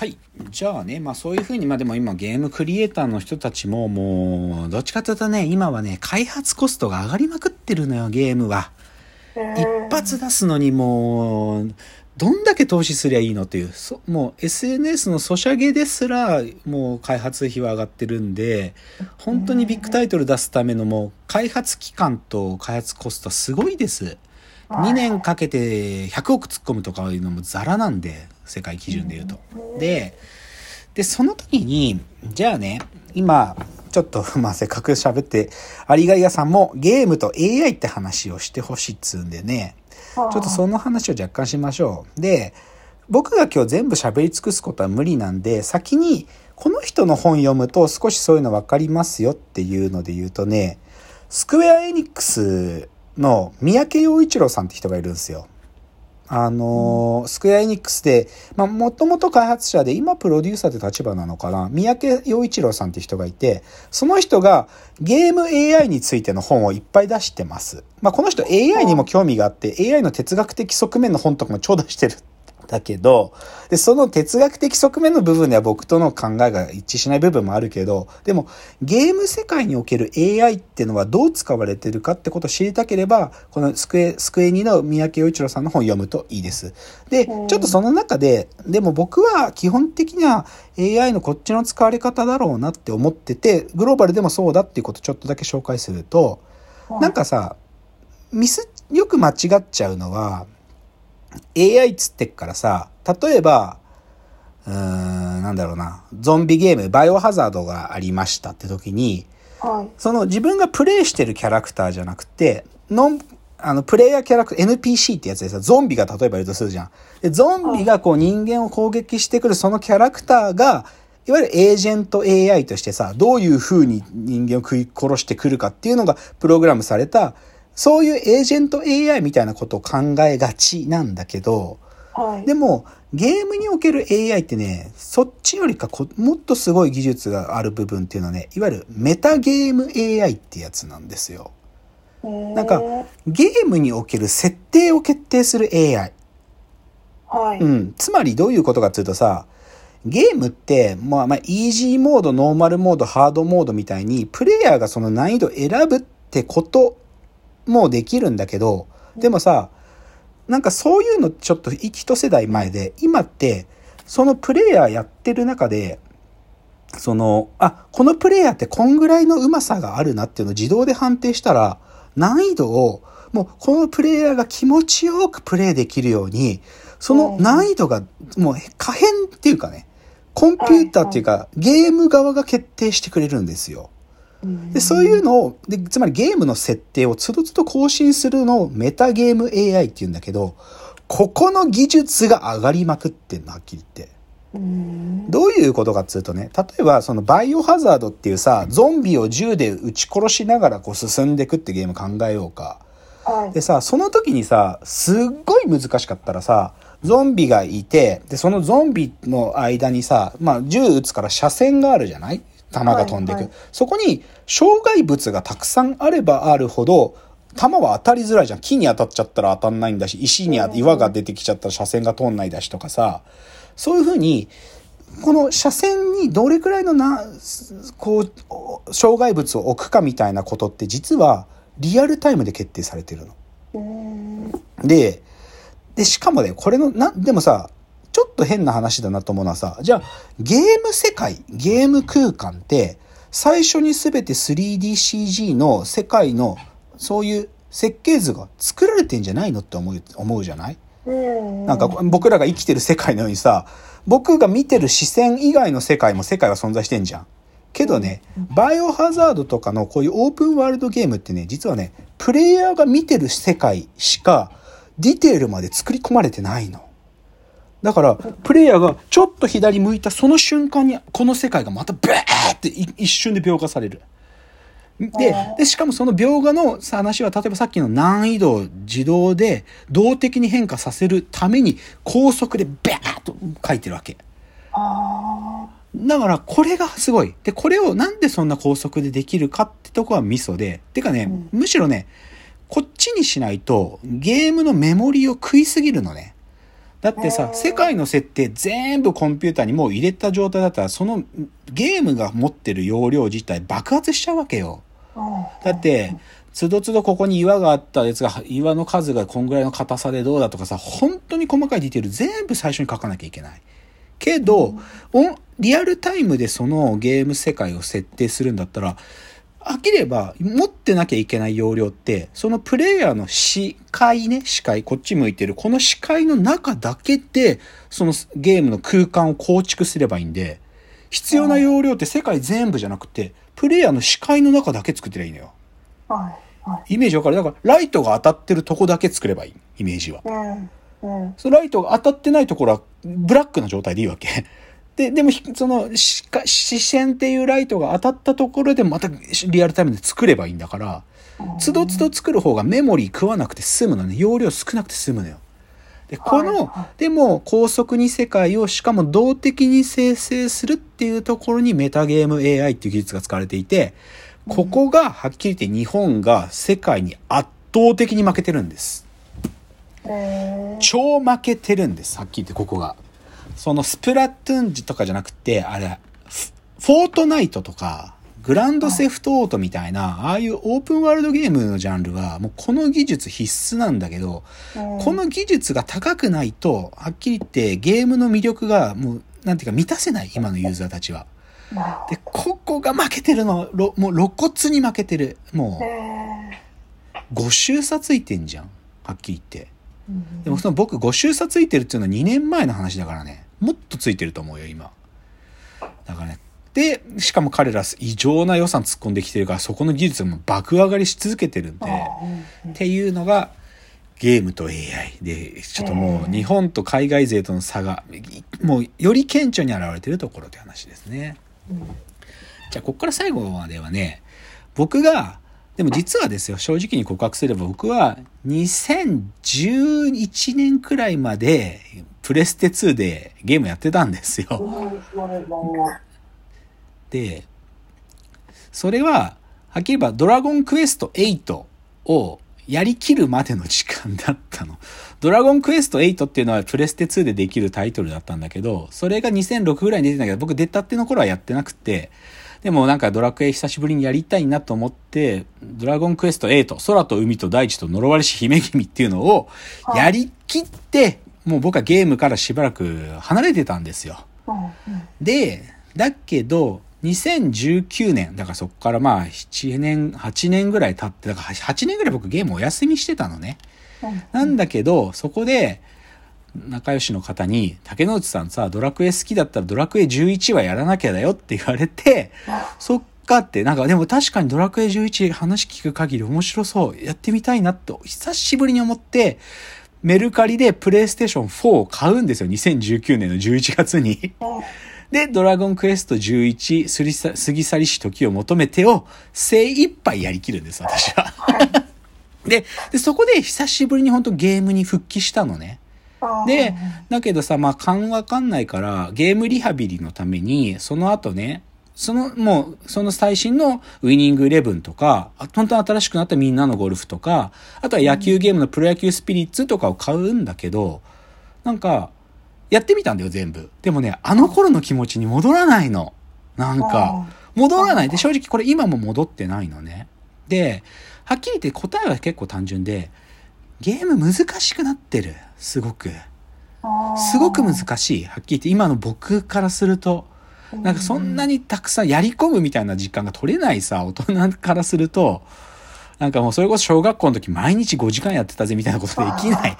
はい。じゃあね、まあそういうふうに、まあでも今ゲームクリエイターの人たちももう、どっちかというとね、今はね、開発コストが上がりまくってるのよ、ゲームは。一発出すのにもう、どんだけ投資すりゃいいのという、そもう SNS のソシャゲですら、もう開発費は上がってるんで、本当にビッグタイトル出すためのもう開発期間と開発コストはすごいです。2年かけて100億突っ込むとかいうのもザラなんで、世界基準で言うと。で、で、その時に、じゃあね、今、ちょっと、まあ、せっかく喋って、アリガイアさんもゲームと AI って話をしてほしいっつうんでね、ちょっとその話を若干しましょう。で、僕が今日全部喋り尽くすことは無理なんで、先にこの人の本読むと少しそういうの分かりますよっていうので言うとね、スクエアエニックスの三宅陽一郎さんって人がいるんですよ。あのー、スクエアエニックスで、まあ、もともと開発者で、今プロデューサーって立場なのかな、三宅陽一郎さんって人がいて、その人がゲーム AI についての本をいっぱい出してます。まあ、この人 AI にも興味があって、AI の哲学的側面の本とかも超出してる。だけど、で、その哲学的側面の部分では僕との考えが一致しない部分もあるけど、でもゲーム世界における AI っていうのはどう使われてるかってことを知りたければ、このスクエ、スクエニの三宅陽一郎さんの本を読むといいです。で、ちょっとその中で、でも僕は基本的には AI のこっちの使われ方だろうなって思ってて、グローバルでもそうだっていうことをちょっとだけ紹介すると、なんかさ、ミス、よく間違っちゃうのは、AI つってっからさ、例えば、うーん、なんだろうな、ゾンビゲーム、バイオハザードがありましたって時に、はい。その自分がプレイしてるキャラクターじゃなくて、ノン、あの、プレイヤーキャラクター、NPC ってやつでさ、ゾンビが例えばいるとするじゃん。で、ゾンビがこう人間を攻撃してくるそのキャラクターが、いわゆるエージェント AI としてさ、どういう風に人間を食い殺してくるかっていうのがプログラムされた、そういうエージェント AI みたいなことを考えがちなんだけど、はい。でも、ゲームにおける AI ってね、そっちよりかこもっとすごい技術がある部分っていうのはね、いわゆるメタゲーム AI ってやつなんですよ。なんか、ゲームにおける設定を決定する AI。はい。うん。つまりどういうことかっていうとさ、ゲームって、まあ、まあ、イージーモード、ノーマルモード、ハードモードみたいに、プレイヤーがその難易度を選ぶってこともできるんだけど、でもさ、なんかそういうのちょっと一世代前で、今って、そのプレイヤーやってる中で、その、あ、このプレイヤーってこんぐらいの上手さがあるなっていうのを自動で判定したら、難易度を、もうこのプレイヤーが気持ちよくプレイできるように、その難易度がもう可変っていうかね、コンピューターっていうか、ゲーム側が決定してくれるんですよ。うんで、そういうのを、で、つまりゲームの設定をつどつど更新するのをメタゲーム AI って言うんだけど、ここの技術が上がりまくってんの、はっきり言って。うんどういうことかっつうとね、例えばそのバイオハザードっていうさ、ゾンビを銃で撃ち殺しながらこう進んでいくってゲーム考えようか。はい。でさ、その時にさ、すっごい難しかったらさ、ゾンビがいて、で、そのゾンビの間にさ、まあ銃撃つから車線があるじゃない？弾が飛んでいく。はいはいそこに障害物がたくさんあればあるほど、弾は当たりづらいじゃん。木に当たっちゃったら当たんないんだし、石に岩が出てきちゃったら車線が通んないだしとかさ、そういうふうに、この車線にどれくらいのな、こう、障害物を置くかみたいなことって実はリアルタイムで決定されてるの。うんで、で、しかもね、これの、な、でもさ、ちょっと変な話だなと思うのはさ、じゃあ、ゲーム世界、ゲーム空間って、最初に全て 3DCG の世界の、そういう設計図が作られてんじゃないのって思う、思うじゃない？うんなんか僕らが生きてる世界のようにさ、僕が見てる視線以外の世界も世界は存在してんじゃん。けどね、バイオハザードとかのこういうオープンワールドゲームってね、実はね、プレイヤーが見てる世界しかディテールまで作り込まれてないの。だから、プレイヤーがちょっと左向いたその瞬間に、この世界がまたブーってい一瞬で描画される。で、で、しかもその描画の話は、例えばさっきの難易度を自動で動的に変化させるために高速でバーッと書いてるわけ。あだから、これがすごい。で、これをなんでそんな高速でできるかってとこはミソで。てかね、むしろね、こっちにしないとゲームのメモリを食いすぎるのね。だってさ、世界の設定全部コンピューターにもう入れた状態だったら、そのゲームが持ってる容量自体爆発しちゃうわけよ。だって、つどつどここに岩があったやつが、岩の数がこんぐらいの硬さでどうだとかさ、本当に細かいディテール全部最初に書かなきゃいけない。けど、リアルタイムでそのゲーム世界を設定するんだったら、飽きれば持ってなきゃいけない容量って、そのプレイヤーの視界ね、視界、こっち向いてる、この視界の中だけで、そのゲームの空間を構築すればいいんで、必要な容量って世界全部じゃなくて、プレイヤーの視界の中だけ作ってりゃいいのよ。はい。はい。イメージわかる？だから、ライトが当たってるとこだけ作ればいい。イメージは。うん。うん。そのライトが当たってないところは、ブラックな状態でいいわけ。で、でも、ひその、視線っていうライトが当たったところでまたリアルタイムで作ればいいんだから、つどつど作る方がメモリー食わなくて済むのね。容量少なくて済むのよ。で、このは、でも、高速に世界を、しかも動的に生成するっていうところにメタゲーム AI っていう技術が使われていて、ここが、はっきり言って日本が世界に圧倒的に負けてるんです。えー、超負けてるんです。はっきり言ってここが。そのスプラトゥーンとかじゃなくて、あれ、フフォートナイトとか、グランドセフトオートみたいな、ああいうオープンワールドゲームのジャンルは、もうこの技術必須なんだけど、この技術が高くないと、はっきり言ってゲームの魅力がもう、なんていうか満たせない、今のユーザーたちは。で、ここが負けてるの、ろもう露骨に負けてる。もう、5周差ついてんじゃん。はっきり言って。でもその僕5周差ついてるっていうのは2年前の話だからね。もっとついてると思うよ、今。だからね。で、しかも彼ら異常な予算突っ込んできてるから、そこの技術も爆上がりし続けてるんで、っていうのがゲームと AI で、ちょっともう日本と海外勢との差が、もうより顕著に現れてるところという話ですね。じゃあ、ここから最後まではね、僕が、でも実はですよ、正直に告白すれば僕は2011年くらいまでプレステ2でゲームやってたんですよ。で、それは、はっきり言えばドラゴンクエスト8をやりきるまでの時間だったの。ドラゴンクエスト8っていうのはプレステ2でできるタイトルだったんだけど、それが2006ぐらいに出てたけど、僕出たっての頃はやってなくて、でもなんかドラクエ久しぶりにやりたいなと思って、ドラゴンクエスト8、空と海と大地と呪われし姫君っていうのをやりきって、もう僕はゲームからしばらく離れてたんですよ。で、だけど、2019年、だからそこからまあ7年、8年ぐらい経って、だから8年ぐらい僕ゲームお休みしてたのね。なんだけど、そこで、仲良しの方に、竹之内さんさ、ドラクエ好きだったらドラクエ11はやらなきゃだよって言われて、そっかって、なんかでも確かにドラクエ11話聞く限り面白そう、やってみたいなと、久しぶりに思って、メルカリでプレイステーション4を買うんですよ、2019年の11月に。で、ドラゴンクエスト11、すりさ過ぎ去りし時を求めてを精一杯やりきるんです、私は。でで、そこで久しぶりに本当ゲームに復帰したのね。で、だけどさ、まあ、勘わかんないから、ゲームリハビリのために、その後ね、その、もう、その最新のウィニングイレブンとか、あ本当に新しくなったみんなのゴルフとか、あとは野球ゲームのプロ野球スピリッツとかを買うんだけど、なんか、やってみたんだよ、全部。でもね、あの頃の気持ちに戻らないの。なんか、戻らない。で、正直これ今も戻ってないのね。で、はっきり言って答えは結構単純で、ゲーム難しくなってる。すごく。すごく難しい。はっきり言って今の僕からすると。なんかそんなにたくさんやり込むみたいな時間が取れないさ、大人からすると、なんかもうそれこそ小学校の時毎日5時間やってたぜみたいなことできない。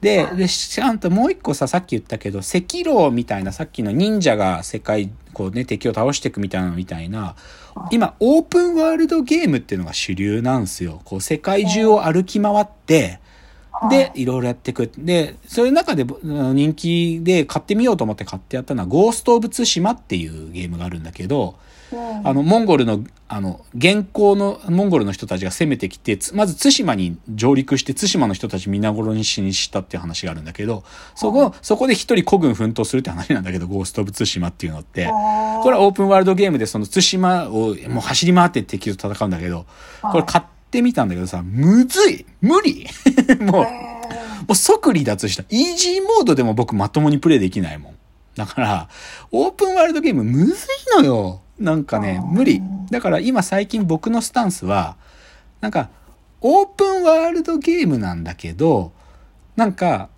で、で、ちゃんともう一個さ、さっき言ったけど、赤狼みたいなさっきの忍者が世界、こうね、敵を倒していくみたいなのみたいな、今、オープンワールドゲームっていうのが主流なんですよ。こう、世界中を歩き回って、で、い。ろいろやっていく。で、そういう中で人気で買ってみようと思って買ってやったのは、ゴースト・オブ・ツシマっていうゲームがあるんだけど、あの、モンゴルの、あの、現行のモンゴルの人たちが攻めてきて、まず対馬に上陸して、対馬の人たち皆殺にしにしたっていう話があるんだけど、そこ、そこで一人孤軍奮闘するって話なんだけど、ゴースト・オブ・ツシマっていうのって。これはオープンワールドゲームでその対馬をもう走り回って敵と戦うんだけど、これ買ってみたんだけどさ、むずい無理 もう、う即離脱した。イージーモードでも僕まともにプレイできないもん。だから、オープンワールドゲームむずいのよ。なんかね、無理。だから今最近僕のスタンスは、なんか、オープンワールドゲームなんだけど、なんか、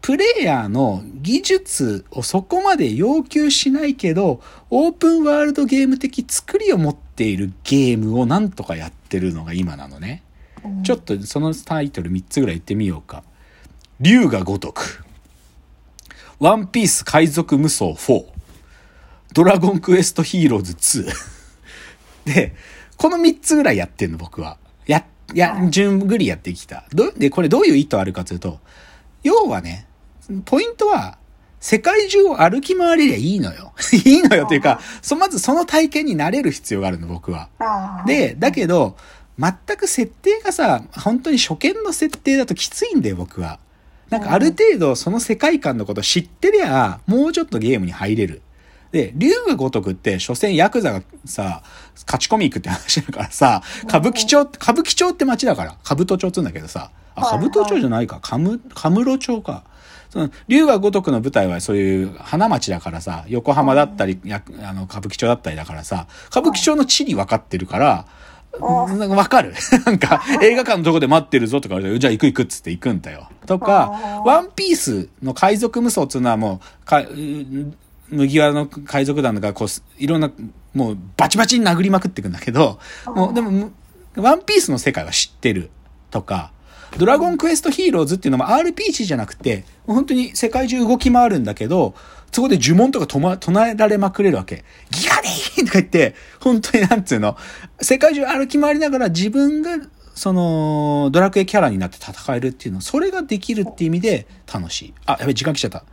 プレイヤーの技術をそこまで要求しないけど、オープンワールドゲーム的作りを持っているゲームをなんとかやってるのが今なのね。ちょっとそのタイトル3つぐらい言ってみようか。竜が如く。ワンピース海賊無双4。ドラゴンクエストヒーローズ2。で、この3つぐらいやってんの僕は。や、や、順繰りやってきた。ど、で、これどういう意図あるかというと、要はね、ポイントは、世界中を歩き回れりゃいいのよ。いいのよというか、そ、まずその体験になれる必要があるの、僕は。で、だけど、全く設定がさ、本当に初見の設定だときついんだよ、僕は。なんかある程度その世界観のこと知ってりゃ、もうちょっとゲームに入れる。で、竜が如くって、所詮ヤクザがさ、勝ち込み行くって話だからさ、歌舞伎町、歌舞伎町って街だから、兜町って言うんだけどさ、あ、はい兜町じゃないか、かむ、かむろ町か。その、竜が如くの舞台はそういう花町だからさ、横浜だったり、やあの、歌舞伎町だったりだからさ、歌舞伎町の地理分かってるから、なんかわかる。なんか、映画館のとこで待ってるぞとか言われてじゃあ行く行くっつって行くんだよ。とかワンピースの海賊無双っていうのはもう、か、う麦わらの海賊団がこう、いろんな、もうバチバチに殴りまくっていくんだけど、もうでも、むワンピースの世界は知ってるとか、ドラゴンクエストヒーローズっていうのも RPG じゃなくて、本当に世界中動き回るんだけど、そこで呪文とかとま唱えられまくれるわけ。ギガディーとか言って、本当になんつうの、世界中歩き回りながら自分が、その、ドラクエキャラになって戦えるっていうの、それができるっていう意味で楽しい。あ、やべ、時間来ちゃった。